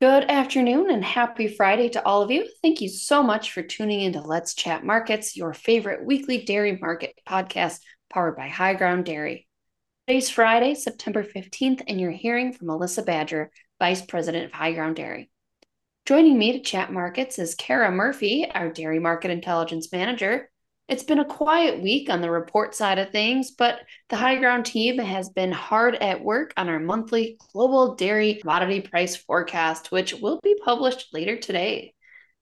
Good afternoon and happy Friday to all of you. Thank you so much for tuning into Let's Chat Markets, your favorite weekly dairy market podcast powered by HighGround Dairy. Today's Friday, September 15th, and you're hearing from Alyssa Badger, Vice President of HighGround Dairy. Joining me to chat markets is Cara Murphy, our Dairy Market Intelligence Manager, it's been a quiet week on the report side of things, but the HighGround team has been hard at work on our monthly global dairy commodity price forecast, which will be published later today.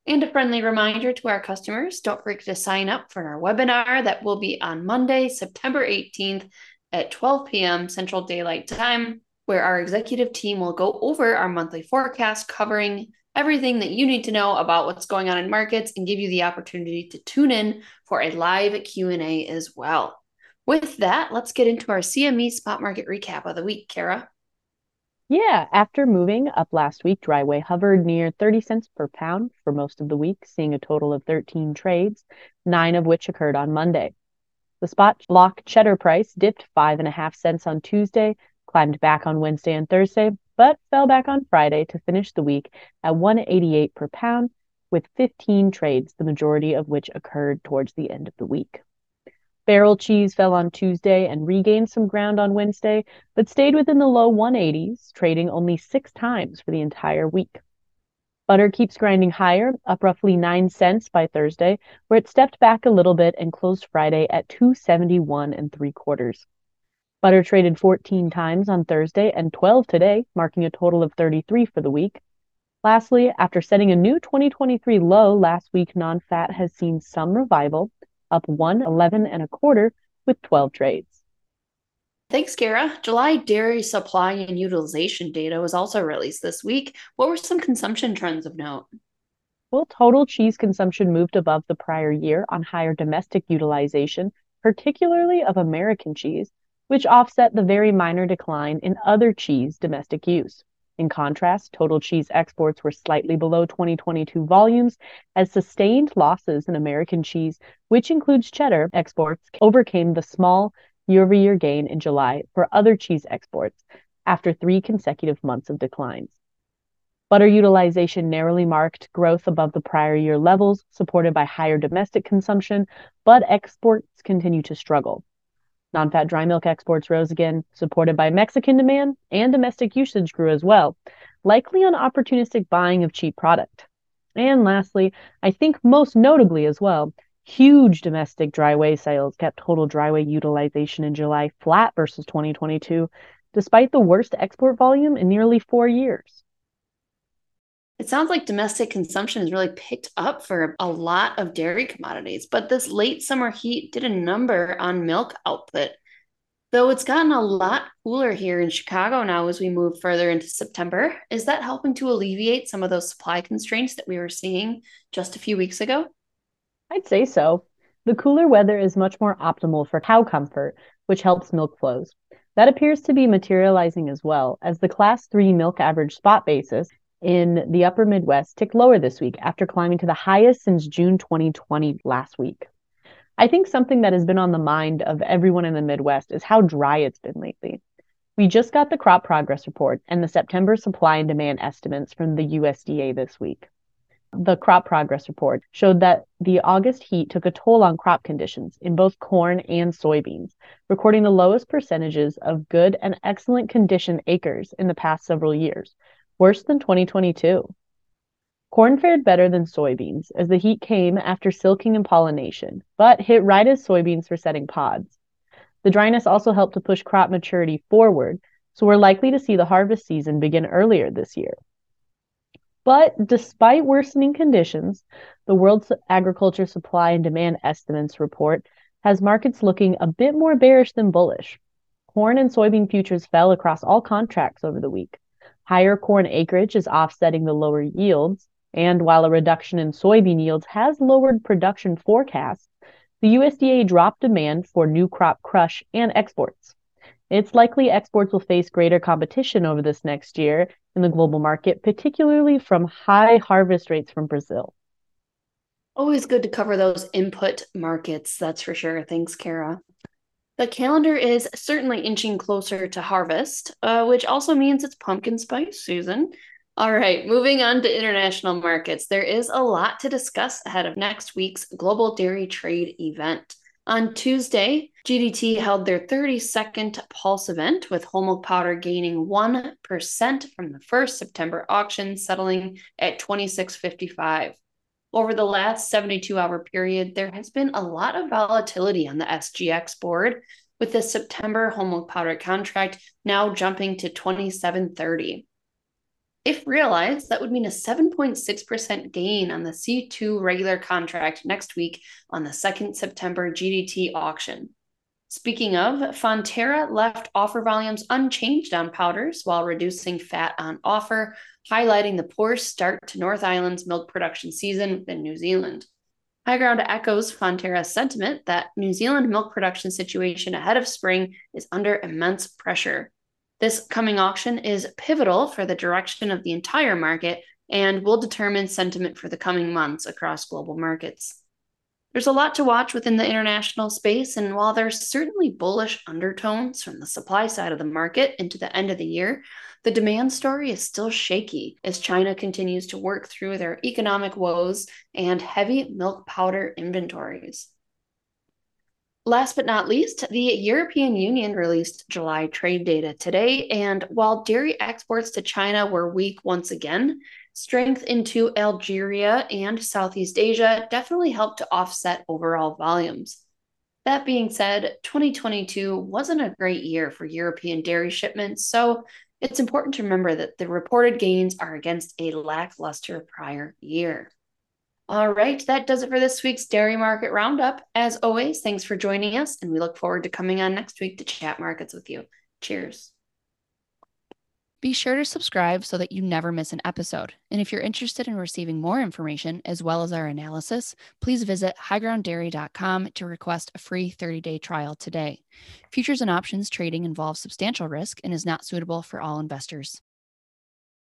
And a friendly reminder to our customers don't forget to sign up for our webinar that will be on Monday, September 18th at 12 p.m. Central Daylight Time, where our executive team will go over our monthly forecast covering everything that you need to know about what's going on in markets and give you the opportunity to tune in for a live Q&A as well. With that, let's get into our CME spot market recap of the week, Cara. Yeah, after moving up last week, Dry whey hovered near 30 cents per pound for most of the week, seeing a total of 13 trades, nine of which occurred on Monday. The spot block cheddar price dipped five and a half cents on Tuesday, climbed back on Wednesday and Thursday, but fell back on Friday to finish the week at 188 per pound with 15 trades, the majority of which occurred towards the end of the week. Barrel cheese fell on Tuesday and regained some ground on Wednesday, but stayed within the low 180s, trading only six times for the entire week. Butter keeps grinding higher, up roughly 9 cents by Thursday, where it stepped back a little bit and closed Friday at 271 and 3 quarters. Butter traded 14 times on Thursday and 12 today, marking a total of 33 for the week. Lastly, after setting a new 2023 low last week, non-fat has seen some revival, up 111 and a quarter with 12 trades. Thanks, Cara. July dairy supply and utilization data was also released this week. What were some consumption trends of note? Well, total cheese consumption moved above the prior year on higher domestic utilization, particularly of American cheese, which offset the very minor decline in other cheese domestic use. In contrast, total cheese exports were slightly below 2022 volumes as sustained losses in American cheese, which includes cheddar exports, overcame the small year over year gain in July for other cheese exports after three consecutive months of declines. Butter utilization narrowly marked growth above the prior year levels, supported by higher domestic consumption, but exports continue to struggle. Non fat dry milk exports rose again, supported by Mexican demand, and domestic usage grew as well, likely on opportunistic buying of cheap product. And lastly, I think most notably as well, huge domestic dry whey sales kept total dry whey utilization in July flat versus 2022, despite the worst export volume in nearly four years. It sounds like domestic consumption has really picked up for a lot of dairy commodities, but this late summer heat did a number on milk output. Though it's gotten a lot cooler here in Chicago now as we move further into September, is that helping to alleviate some of those supply constraints that we were seeing just a few weeks ago? I'd say so. The cooler weather is much more optimal for cow comfort, which helps milk flows. That appears to be materializing as well, as the Class 3 milk average spot basis in the upper Midwest ticked lower this week after climbing to the highest since June 2020 last week. I think something that has been on the mind of everyone in the Midwest is how dry it's been lately. We just got the crop progress report and the September supply and demand estimates from the USDA this week. The crop progress report showed that the August heat took a toll on crop conditions in both corn and soybeans, recording the lowest percentages of good and excellent condition acres in the past several years, worse than 2022. Corn fared better than soybeans as the heat came after silking and pollination, but hit right as soybeans were setting pods. The dryness also helped to push crop maturity forward, so we're likely to see the harvest season begin earlier this year. But despite worsening conditions, the World Agriculture Supply and Demand Estimates report has markets looking a bit more bearish than bullish. Corn and soybean futures fell across all contracts over the week. Higher corn acreage is offsetting the lower yields, and while a reduction in soybean yields has lowered production forecasts, the USDA dropped demand for new crop crush and exports. It's likely exports will face greater competition over this next year in the global market, particularly from high harvest rates from Brazil. Always good to cover those input markets, that's for sure. Thanks, Cara. The calendar is certainly inching closer to harvest, uh, which also means it's pumpkin spice season. All right, moving on to international markets. There is a lot to discuss ahead of next week's Global Dairy Trade event. On Tuesday, GDT held their 32nd Pulse event, with whole milk powder gaining 1% from the first September auction, settling at 26.55. Over the last 72 hour period, there has been a lot of volatility on the SGX board, with the September milk powder contract now jumping to 27.30. If realized, that would mean a 7.6% gain on the C2 regular contract next week on the 2nd September GDT auction. Speaking of, Fonterra left offer volumes unchanged on powders while reducing fat on offer, highlighting the poor start to North Island's milk production season in New Zealand. HighGround echoes Fonterra's sentiment that New Zealand milk production situation ahead of spring is under immense pressure. This coming auction is pivotal for the direction of the entire market and will determine sentiment for the coming months across global markets. There's a lot to watch within the international space, and while there's certainly bullish undertones from the supply side of the market into the end of the year, the demand story is still shaky as China continues to work through their economic woes and heavy milk powder inventories. Last but not least, the European Union released July trade data today. And while dairy exports to China were weak once again, strength into Algeria and Southeast Asia definitely helped to offset overall volumes. That being said, 2022 wasn't a great year for European dairy shipments, so it's important to remember that the reported gains are against a lackluster prior year. All right, that does it for this week's Dairy Market Roundup. As always, thanks for joining us, and we look forward to coming on next week to chat markets with you. Cheers. Be sure to subscribe so that you never miss an episode. And if you're interested in receiving more information as well as our analysis, please visit highgrounddairy.com to request a free 30 day trial today. Futures and options trading involves substantial risk and is not suitable for all investors.